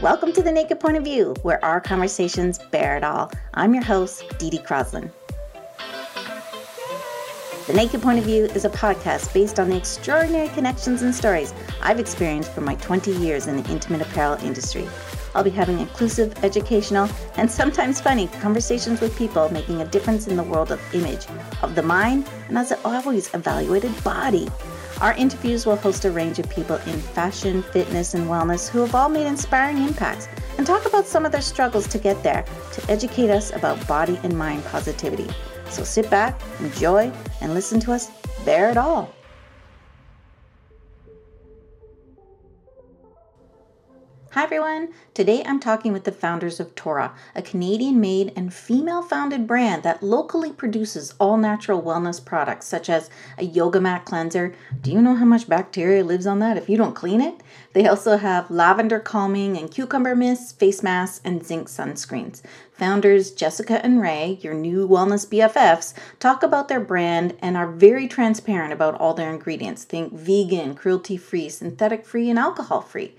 Welcome to the Naked Point of View, where our conversations bear it all. I'm your host, Dee Dee Croslin. The Naked Point of View is a podcast based on the extraordinary connections and stories I've experienced from my 20 years in the intimate apparel industry. I'll be having inclusive, educational, and sometimes funny conversations with people making a difference in the world of image, of the mind, and as always, evaluated body. Our interviews will host a range of people in fashion, fitness, and wellness who have all made inspiring impacts and talk about some of their struggles to get there to educate us about body and mind positivity. So sit back, enjoy, and listen to us bear it all. Hi everyone! Today I'm talking with the founders of Taurah, a Canadian made and female founded brand that locally produces all natural wellness products such as a yoga mat cleanser. Do you know how much bacteria lives on that if you don't clean it? They also have lavender calming and cucumber mist, face masks, and zinc sunscreens. Founders Jessica and Rhae, your new wellness BFFs, talk about their brand and are very transparent about all their ingredients. Think vegan, cruelty free, synthetic free, and alcohol free.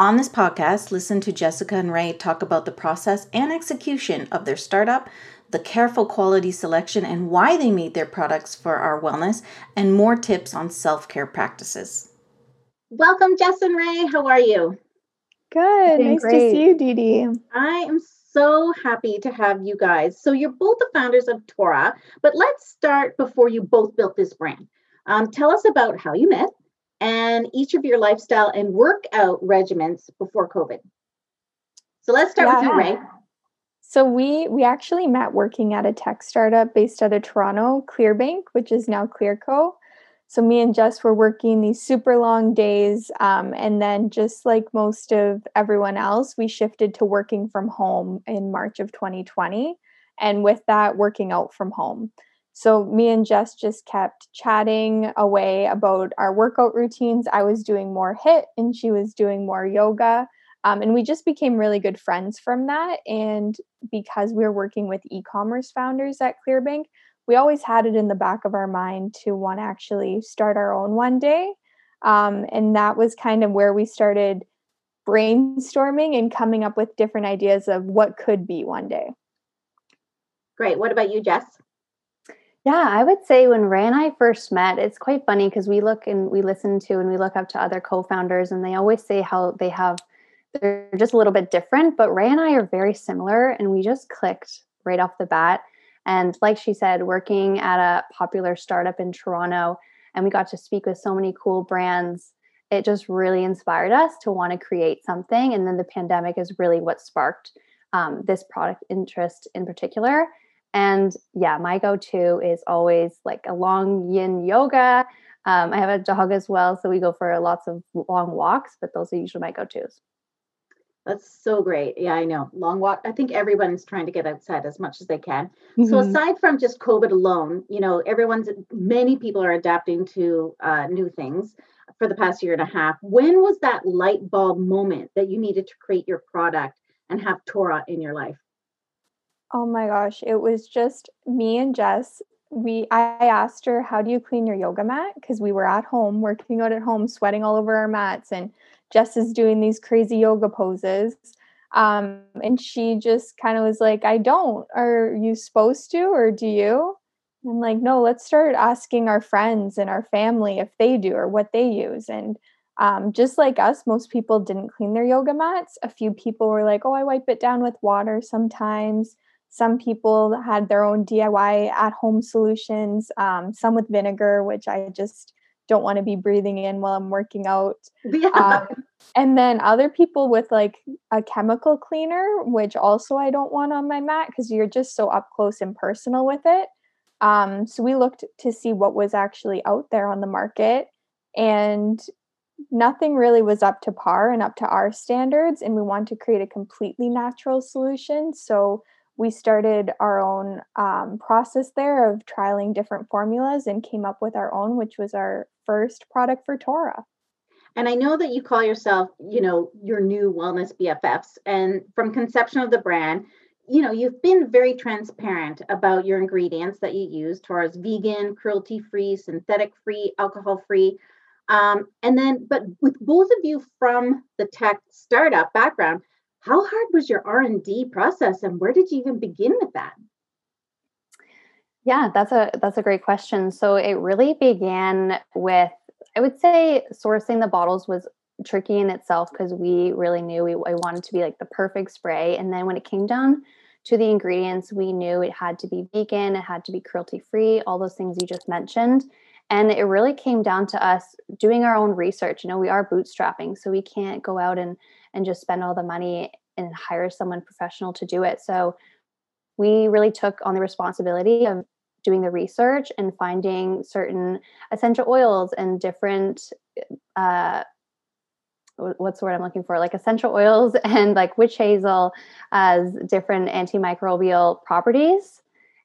On this podcast, listen to Jessica and Rhae talk about the process and execution of their startup, the careful quality selection, and why they made their products for our wellness, and more tips on self care practices. Welcome, Jess and Rhae. How are you? Good. Nice great. to see you, Dee Dee. I am so happy to have you guys. So, you're both the founders of Taurah, but let's start before you both built this brand. Um, tell us about how you met and each of your lifestyle and workout regimens before COVID. So let's start yeah. with you, Rhae. So we we actually met working at a tech startup based out of Toronto, Clearbanc, which is now Clearco. So me and Jess were working these super long days, um, and then just like most of everyone else, we shifted to working from home in March of 2020, and with that, working out from home. So me and Jess just kept chatting away about our workout routines. I was doing more HIIT and she was doing more yoga. Um, and we just became really good friends from that. And because we were working with e commerce founders at Clearbanc, we always had it in the back of our mind to want to actually start our own one day. Um, and that was kind of where we started brainstorming and coming up with different ideas of what could be one day. Great. What about you, Jess? Yeah, I would say when Rhae and I first met, it's quite funny because we look and we listen to and we look up to other co-founders and they always say how they have they're just a little bit different, but Rhae and I are very similar and we just clicked right off the bat. And like she said, working at a popular startup in Toronto and we got to speak with so many cool brands, it just really inspired us to want to create something. And then the pandemic is really what sparked um, this product interest in particular. And yeah, my go to is always like a long yin yoga. Um, I have a dog as well, so we go for lots of long walks, but those are usually my go tos. That's so great. Yeah, I know. Long walk. I think everyone's trying to get outside as much as they can. Mm-hmm. So aside from just COVID alone, you know, everyone's many people are adapting to uh, new things for the past year and a half. When was that light bulb moment that you needed to create your product and have Taurah in your life? Oh my gosh, it was just me and Jess. We I asked her, "How do you clean your yoga mat?" because we were at home working out at home, sweating all over our mats and Jess is doing these crazy yoga poses. Um, and she just kind of was like, I don't. Are you supposed to, or do you? And I'm like, no, let's start asking our friends and our family if they do or what they use. And um, just like us, most people didn't clean their yoga mats. A few people were like, oh, I wipe it down with water sometimes. Some people had their own DIY at home solutions, um, some with vinegar, which I just don't want to be breathing in while I'm working out. Yeah. Um, and then other people with like a chemical cleaner, which also I don't want on my mat because you're just so up close and personal with it. Um, so we looked to see what was actually out there on the market, and nothing really was up to par and up to our standards. And we want to create a completely natural solution. So we started our own um, process there of trialing different formulas and came up with our own, which was our first product for Taurah. And I know that you call yourself, you know, your new wellness BFFs. And from conception of the brand, you know, you've been very transparent about your ingredients that you use towards vegan, cruelty free, synthetic free, alcohol free. Um, and then, but with both of you from the tech startup background, how hard was your R&D process and where did you even begin with that? Yeah, that's a that's a great question. So it really began with I would say sourcing the bottles was tricky in itself because we really knew we I wanted to be like the perfect spray and then when it came down to the ingredients we knew it had to be vegan, it had to be cruelty free, all those things you just mentioned. And it really came down to us doing our own research. You know, we are bootstrapping, so we can't go out and and just spend all the money and hire someone professional to do it. So we really took on the responsibility of doing the research and finding certain essential oils and different uh, what's the word I'm looking for? Like essential oils and like witch hazel as different antimicrobial properties.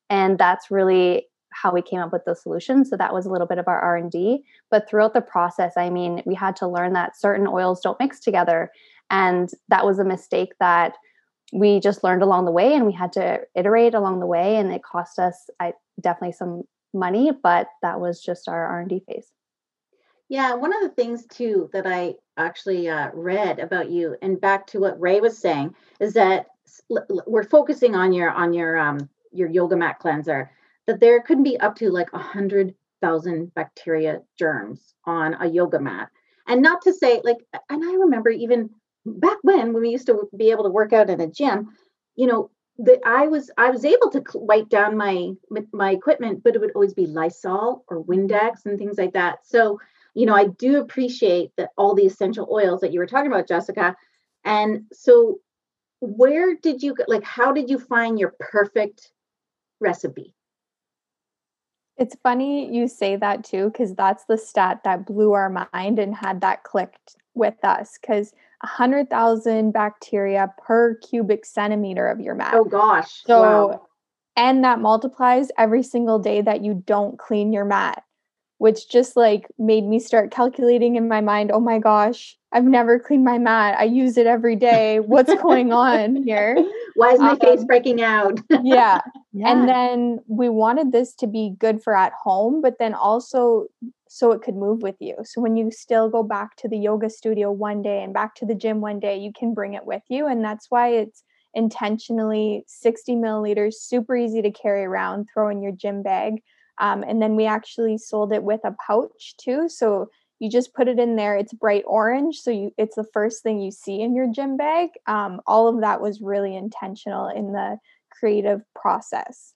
And that's really how we came up with the solution. So that was a little bit of our R&D. But throughout the process, I mean, we had to learn that certain oils don't mix together. And that was a mistake that we just learned along the way and we had to iterate along the way and it cost us I definitely some money, but that was just our R&D phase. Yeah, one of the things too that I actually uh, read about you, and back to what Rhae was saying, is that we're focusing on your on your um your yoga mat cleanser. That there could be up to like a hundred thousand bacteria germs on a yoga mat, and not to say like, and I remember even back when when we used to be able to work out in a gym, you know, that I was I was able to wipe down my my equipment, but it would always be Lysol or Windex and things like that. So you know, I do appreciate that all the essential oils that you were talking about, Jessica. And so, where did you like? How did you find your perfect recipe? It's funny you say that too, because that's the stat that blew our mind and had that clicked with us. Because 100,000 bacteria per cubic centimeter of your mat. Oh, gosh. So, wow. and that multiplies every single day that you don't clean your mat which just like made me start calculating in my mind oh my gosh i've never cleaned my mat i use it every day what's going on here why is my um, face breaking out yeah. yeah and then we wanted this to be good for at home but then also so it could move with you so when you still go back to the yoga studio one day and back to the gym one day you can bring it with you and that's why it's intentionally 60 milliliters super easy to carry around throw in your gym bag um, and then we actually sold it with a pouch too. So you just put it in there. It's bright orange, so you it's the first thing you see in your gym bag. Um, all of that was really intentional in the creative process.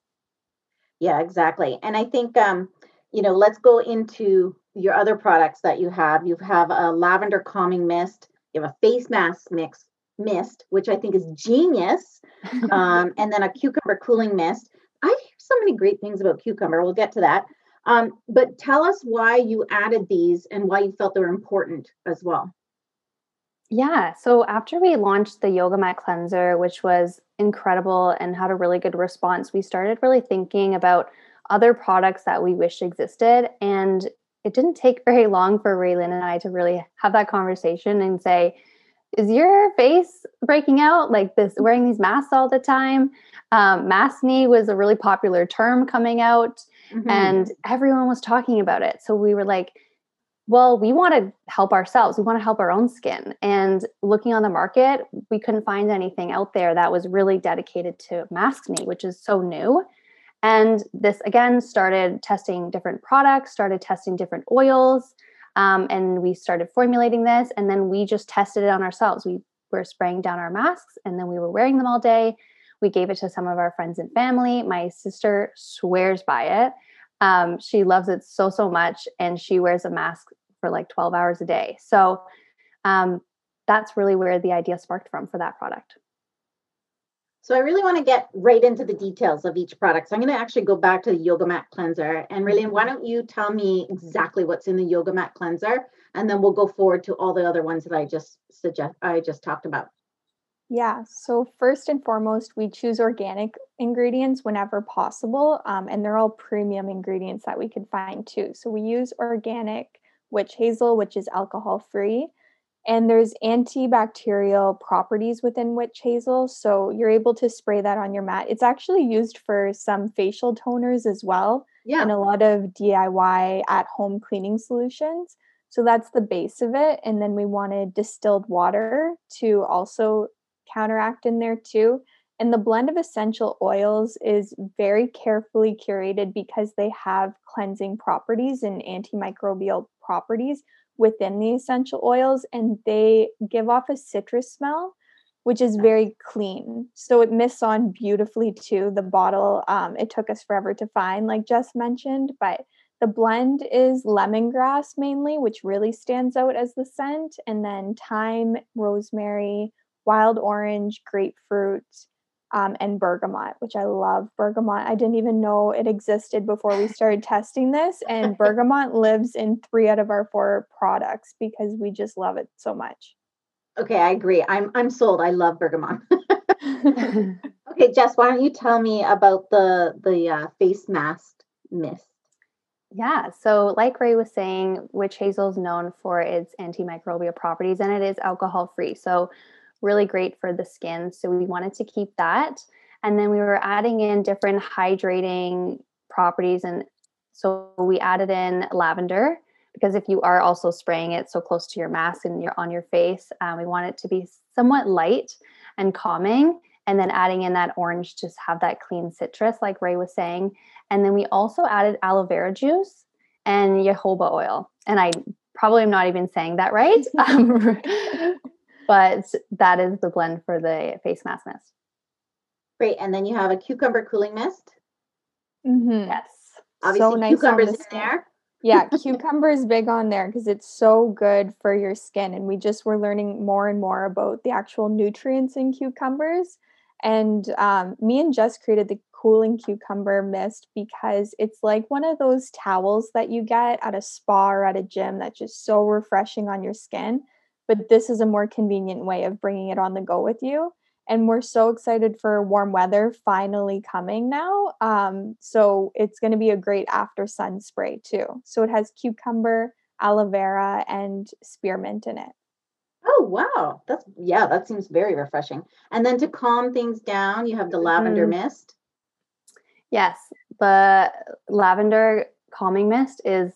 Yeah, exactly. And I think um, you know, let's go into your other products that you have. You have a lavender calming mist. You have a face mask mix mist, which I think is genius, um, and then a cucumber cooling mist. I hear so many great things about cucumber. We'll get to that. Um, but tell us why you added these and why you felt they were important as well. Yeah. So after we launched the Yoga Mat Cleanser, which was incredible and had a really good response, we started really thinking about other products that we wish existed. And it didn't take very long for Raylan and I to really have that conversation and say, is your face breaking out? Like this wearing these masks all the time. Um, maskne was a really popular term coming out mm-hmm. and everyone was talking about it. So we were like well we want to help ourselves. We want to help our own skin. And looking on the market we couldn't find anything out there that was really dedicated to maskne which is so new and this again started testing different products started testing different oils um, and we started formulating this, and then we just tested it on ourselves. We were spraying down our masks, and then we were wearing them all day. We gave it to some of our friends and family. My sister swears by it. Um, she loves it so, so much, and she wears a mask for like 12 hours a day. So um, that's really where the idea sparked from for that product. So I really want to get right into the details of each product. So I'm going to actually go back to the Yoga Mat Cleanser. And Raylene, why don't you tell me exactly what's in the Yoga Mat Cleanser? And then we'll go forward to all the other ones that I just suggest I just talked about. Yeah, so first and foremost, we choose organic ingredients whenever possible, um, and they're all premium ingredients that we can find too. So we use organic witch hazel, which is alcohol free, and there's antibacterial properties within witch hazel so you're able to spray that on your mat. It's actually used for some facial toners as well yeah. and a lot of diy at home cleaning solutions. So that's the base of it. And then we wanted distilled water to also counteract in there too. And the blend of essential oils is very carefully curated because they have cleansing properties and antimicrobial properties within the essential oils and they give off a citrus smell which is very clean. So it mists on beautifully too the bottle um, it took us forever to find like just mentioned but the blend is lemongrass mainly which really stands out as the scent and then thyme rosemary wild orange grapefruit um, and bergamot, which I love. Bergamot, I didn't even know it existed before we started testing this. And bergamot lives in three out of our four products because we just love it so much. Okay, I agree. I'm I'm sold. I love bergamot. okay, Jess, why don't you tell me about the the uh, face mask mist? Yeah, so like Rhae was saying, witch hazel is known for its antimicrobial properties and it is alcohol free. So really great for the skin. So we wanted to keep that. And then we were adding in different hydrating properties. And so we added in lavender because if you are also spraying it so close to your mask and you're on your face, um, we want it to be somewhat light and calming. And then adding in that orange, just have that clean citrus, like Rhae was saying. And then we also added aloe vera juice and jojoba oil. And I probably am not even saying that right. Um, but that is the blend for the face mask mist. Great. And then you have a cucumber cooling mist. Mm-hmm. Yes. Obviously, so nice cucumbers in there. yeah, cucumber is big on there because it's so good for your skin. And we just were learning more and more about the actual nutrients in cucumbers. And um, me and Jess created the cooling cucumber mist because it's like one of those towels that you get at a spa or at a gym that's just so refreshing on your skin but this is a more convenient way of bringing it on the go with you. And we're so excited for warm weather finally coming now um, so it's going to be a great after sun spray too. So it has cucumber aloe vera and spearmint in it. Oh wow. That's yeah that seems very refreshing. And then to calm things down you have the lavender mm. mist? Yes the lavender calming mist is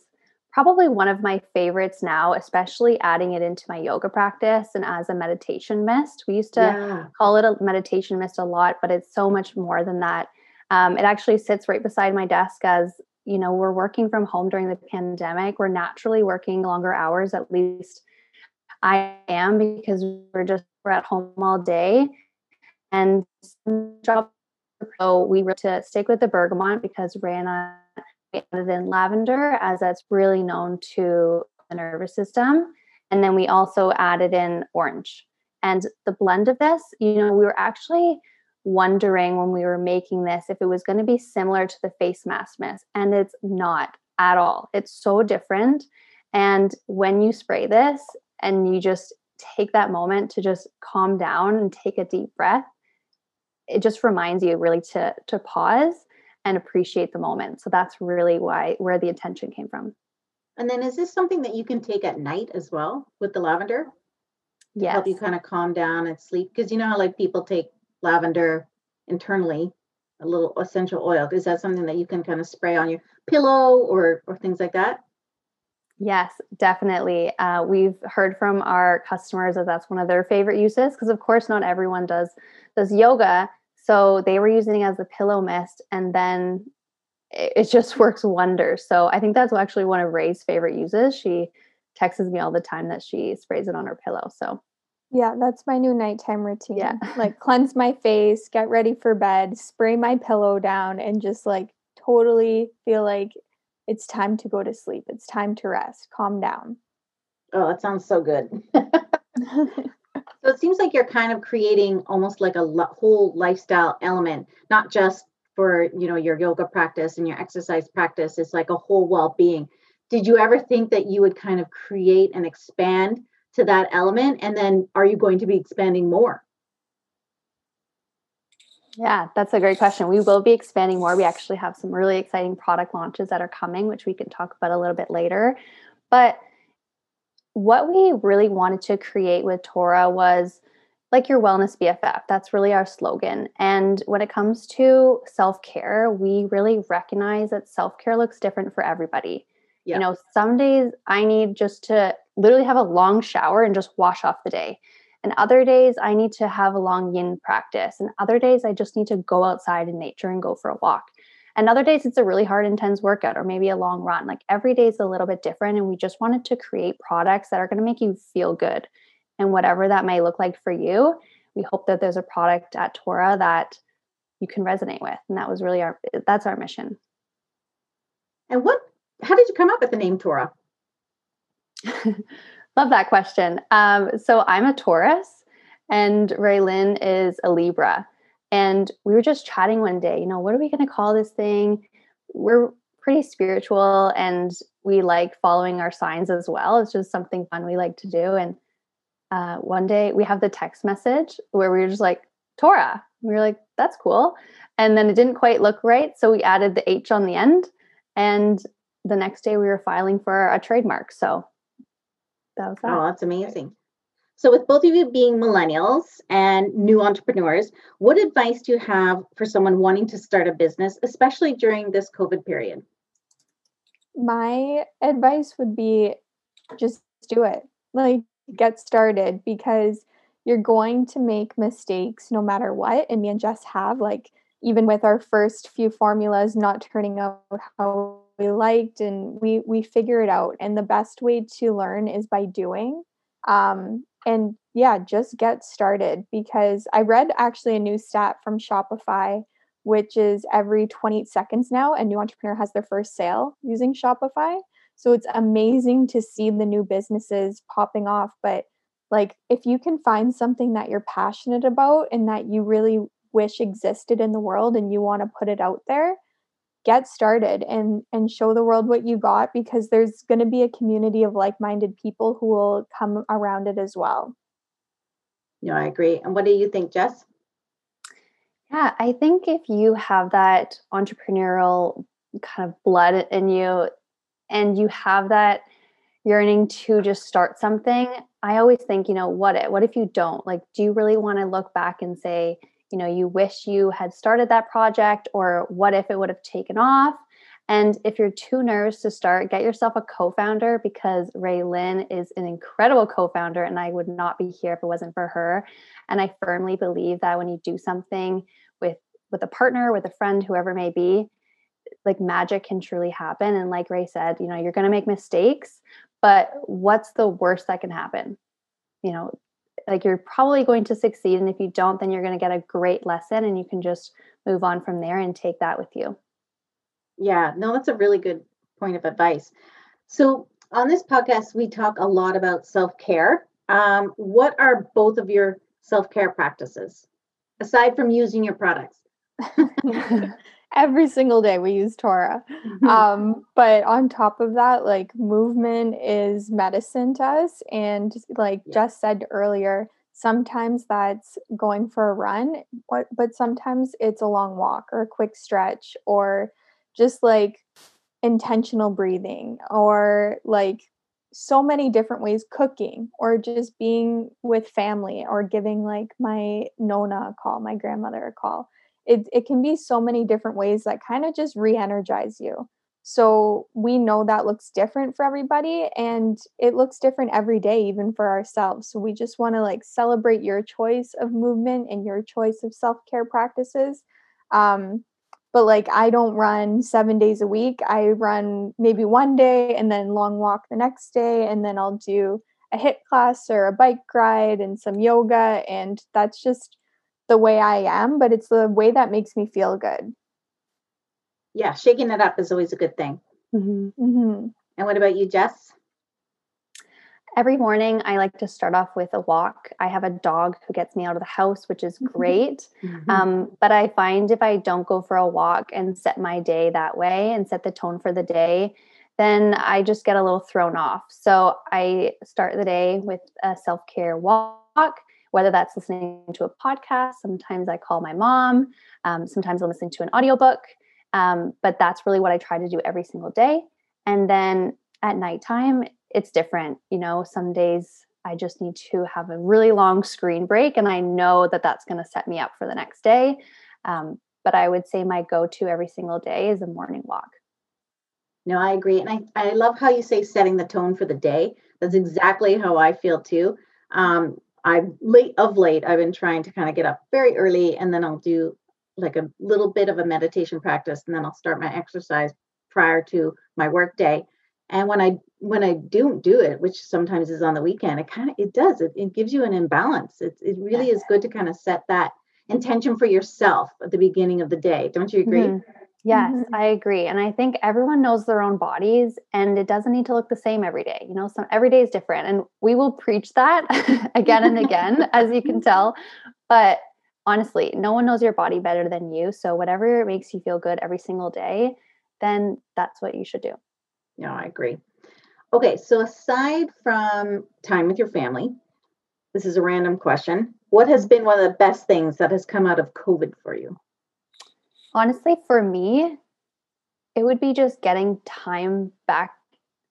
probably one of my favorites now, especially adding it into my yoga practice and as a meditation mist. We used to yeah. call it a meditation mist a lot, but it's so much more than that. Um, it actually sits right beside my desk as you know we're working from home during the pandemic. We're naturally working longer hours, at least I am, because we're just we're at home all day, and job. So we were to stick with the bergamot because Rhae and I added in lavender as that's really known to the nervous system. And then we also added in orange. And the blend of this, you know, we were actually wondering when we were making this if it was going to be similar to the face mask mist. And it's not at all. It's so different. And when you spray this and you just take that moment to just calm down and take a deep breath, it just reminds you really to to pause and appreciate the moment. So that's really why where the intention came from. And then is this something that you can take at night as well with the lavender? Yeah. Help you kind of calm down and sleep. Because you know how like people take lavender internally, a little essential oil. Is that something that you can kind of spray on your pillow or or things like that? Yes, definitely. Uh, we've heard from our customers that that's one of their favorite uses because, of course, not everyone does does yoga, so they were using it as a pillow mist, and then it just works wonders. So I think that's actually one of Rhae's favorite uses. She texts me all the time that she sprays it on her pillow. So yeah, that's my new nighttime routine. Yeah. like cleanse my face, get ready for bed, spray my pillow down, and just like totally feel like it's time to go to sleep. It's time to rest. Calm down. Oh, that sounds so good. So it seems like you're kind of creating almost like a whole lifestyle element, not just for you know your yoga practice and your exercise practice. It's like a whole well-being. Did you ever think that you would kind of create and expand to that element? And then are you going to be expanding more? Yeah, that's a great question. We will be expanding more. We actually have some really exciting product launches that are coming, which we can talk about a little bit later. But what we really wanted to create with Taurah was like your wellness BFF. That's really our slogan. And when it comes to self care, we really recognize that self care looks different for everybody. Yeah. You know, some days I need just to literally have a long shower and just wash off the day. And other days I need to have a long yin practice. And other days I just need to go outside in nature and go for a walk. And other days it's a really hard, intense workout or maybe a long run. Like every day is a little bit different. And we just wanted to create products that are going to make you feel good. And whatever that may look like for you, we hope that there's a product at Taurah that you can resonate with. And that was really our that's our mission. And what how did you come up with the name Taurah? Love that question. Um, so I'm a Taurus and Raylin is a Libra. And we were just chatting one day, you know, what are we going to call this thing? We're pretty spiritual and we like following our signs as well. It's just something fun we like to do. And uh, one day we have the text message where we were just like, Tora. We were like, that's cool. And then it didn't quite look right. So we added the H on the end. And the next day we were filing for a trademark. So that was that. Oh, that's amazing. So, with both of you being millennials and new entrepreneurs, what advice do you have for someone wanting to start a business, especially during this COVID period? My advice would be just do it. Like, get started because you're going to make mistakes no matter what. And me and Jess have, like, even with our first few formulas not turning out how we liked and we we figure it out and the best way to learn is by doing um, and yeah just get started because i read actually a new stat from shopify which is every 28 seconds now a new entrepreneur has their first sale using shopify. So it's amazing to see the new businesses popping off but like if you can find something that you're passionate about and that you really wish existed in the world and you want to put it out there get started and and show the world what you got because there's going to be a community of like-minded people who will come around it as well. No i agree. And what do you think jess? Yeah i think if you have that entrepreneurial kind of blood in you and you have that yearning to just start something i always think you know what if what if you don't? Like do you really want to look back and say you know you wish you had started that project or what if it would have taken off? And if you're too nervous to start get yourself a co-founder because ray lynn is an incredible co-founder and i would not be here if it wasn't for her. And i firmly believe that when you do something with with a partner with a friend whoever may be like magic can truly happen. And like Rhae said you know you're going to make mistakes but what's the worst that can happen? You know like you're probably going to succeed and if you don't then you're going to get a great lesson and you can just move on from there and take that with you. Yeah no that's a really good point of advice. So on this podcast we talk a lot about self-care. Um, what are both of your self-care practices aside from using your products every single day we use Taurah Mm-hmm. Um, but on top of that, like movement is medicine to us. And like yeah. Jess said earlier, sometimes that's going for a run, but, but sometimes it's a long walk or a quick stretch or just like intentional breathing or like so many different ways cooking or just being with family or giving like my nona a call my grandmother a call it, it can be so many different ways that kind of just re-energize you. So we know that looks different for everybody and it looks different every day even for ourselves. So we just want to like celebrate your choice of movement and your choice of self-care practices. Um, but like i don't run seven days a week. I run maybe one day and then long walk the next day and then i'll do a HIIT class or a bike ride and some yoga and that's just the way I am, but it's the way that makes me feel good. Yeah, shaking it up is always a good thing. Mm-hmm. Mm-hmm. And what about you, Jess? Every morning, I like to start off with a walk. I have a dog who gets me out of the house, which is mm-hmm. great. Mm-hmm. Um, but I find if I don't go for a walk and set my day that way and set the tone for the day, then I just get a little thrown off. So I start the day with a self care walk whether that's listening to a podcast. Sometimes I call my mom. Um, sometimes I'm listening to an audiobook. Um, but that's really what I try to do every single day. And then at nighttime, it's different. You know, some days I just need to have a really long screen break, and I know that that's going to set me up for the next day. Um, but I would say my go to every single day is a morning walk. No, I agree. And I, I love how you say setting the tone for the day. That's exactly how I feel too. Um, I'm late of late, I've been trying to kind of get up very early and then I'll do like a little bit of a meditation practice and then I'll start my exercise prior to my work day. And when I when I don't do it, which sometimes is on the weekend, it kind of it does it, it gives you an imbalance. It it really is good to kind of set that intention for yourself at the beginning of the day. Don't you agree? Mm-hmm. Yes, mm-hmm. I agree. And I think everyone knows their own bodies and it doesn't need to look the same every day. You know, some every day is different. And we will preach that again and again, as you can tell. But honestly, no one knows your body better than you. So whatever makes you feel good every single day, then that's what you should do. Yeah, I agree. Okay, so aside from time with your family, this is a random question. What has been one of the best things that has come out of COVID for you? Honestly, for me, it would be just getting time back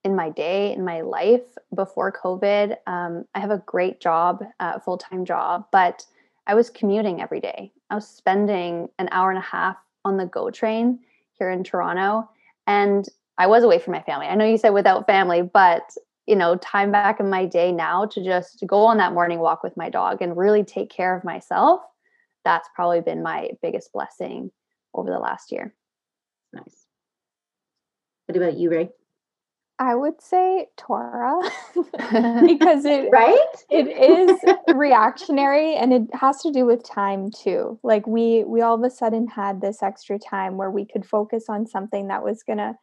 in my day, in my life before COVID. Um, I have a great job, a full time job, but I was commuting every day. I was spending an hour and a half on the GO train here in Toronto. And I was away from my family. I know you said without family, but you know, time back in my day now to just go on that morning walk with my dog and really take care of myself. That's probably been my biggest blessing over the last year. Nice. What about you, Rhae? I would say Taurah because it right it is reactionary and it has to do with time too. Like we we all of a sudden had this extra time where we could focus on something that was going to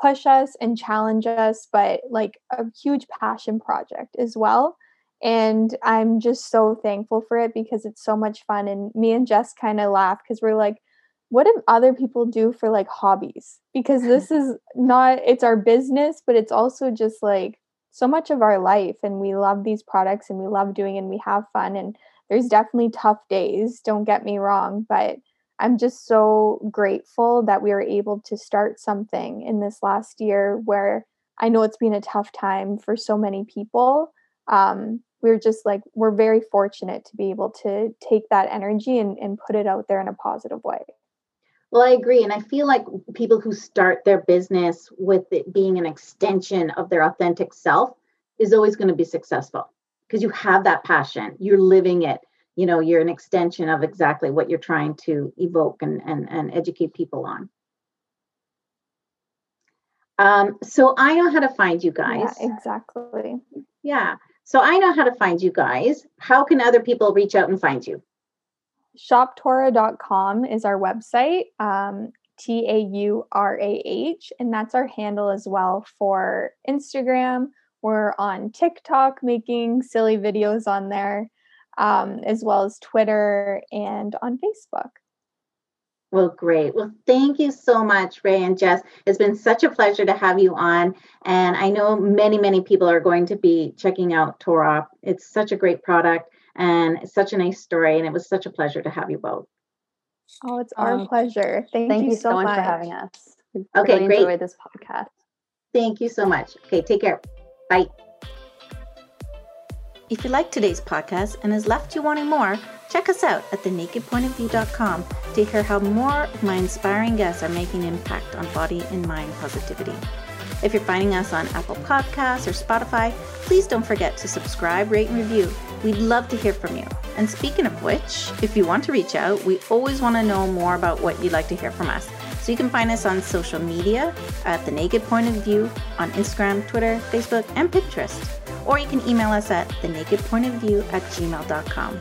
push us and challenge us but like a huge passion project as well. And I'm just so thankful for it because it's so much fun and me and Jess kind of laugh cuz we're like what do other people do for like hobbies? Because this is not, it's our business, but it's also just like so much of our life. And we love these products and we love doing and we have fun. And there's definitely tough days, don't get me wrong. But I'm just so grateful that we were able to start something in this last year where I know it's been a tough time for so many people. Um, we're just like, we're very fortunate to be able to take that energy and, and put it out there in a positive way. Well, I agree. And I feel like people who start their business with it being an extension of their authentic self is always going to be successful because you have that passion, you're living it. You know, you're an extension of exactly what you're trying to evoke and, and, and educate people on. Um, so I know how to find you guys. Yeah, exactly. Yeah. So I know how to find you guys. How can other people reach out and find you? shoptaurah.com is our website, um, T A U R A H, and that's our handle as well for Instagram. We're on TikTok making silly videos on there, um, as well as Twitter and on Facebook. Well, great. Well, thank you so much, Rhae and Jess. It's been such a pleasure to have you on. And I know many, many people are going to be checking out Taurah. It's such a great product and it's such a nice story. And it was such a pleasure to have you both. Oh, it's our um, pleasure. Thank, thank you, you, so much, much for having us. We okay, really great. Enjoyed this podcast. Thank you so much. Okay, take care. Bye. If you like today's podcast and has left you wanting more, check us out at thenakedpointofview.com to hear how more of my inspiring guests are making an impact on body and mind positivity. If you're finding us on Apple Podcasts or Spotify, please don't forget to subscribe, rate, and review. We'd love to hear from you. And speaking of which, if you want to reach out, we always want to know more about what you'd like to hear from us. So you can find us on social media at The Naked Point of View on Instagram, Twitter, Facebook, and Pinterest. Or you can email us at thenakedpointofview at gmail.com.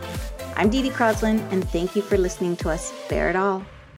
I'm Dee Dee Crosland, and thank you for listening to us bear it all.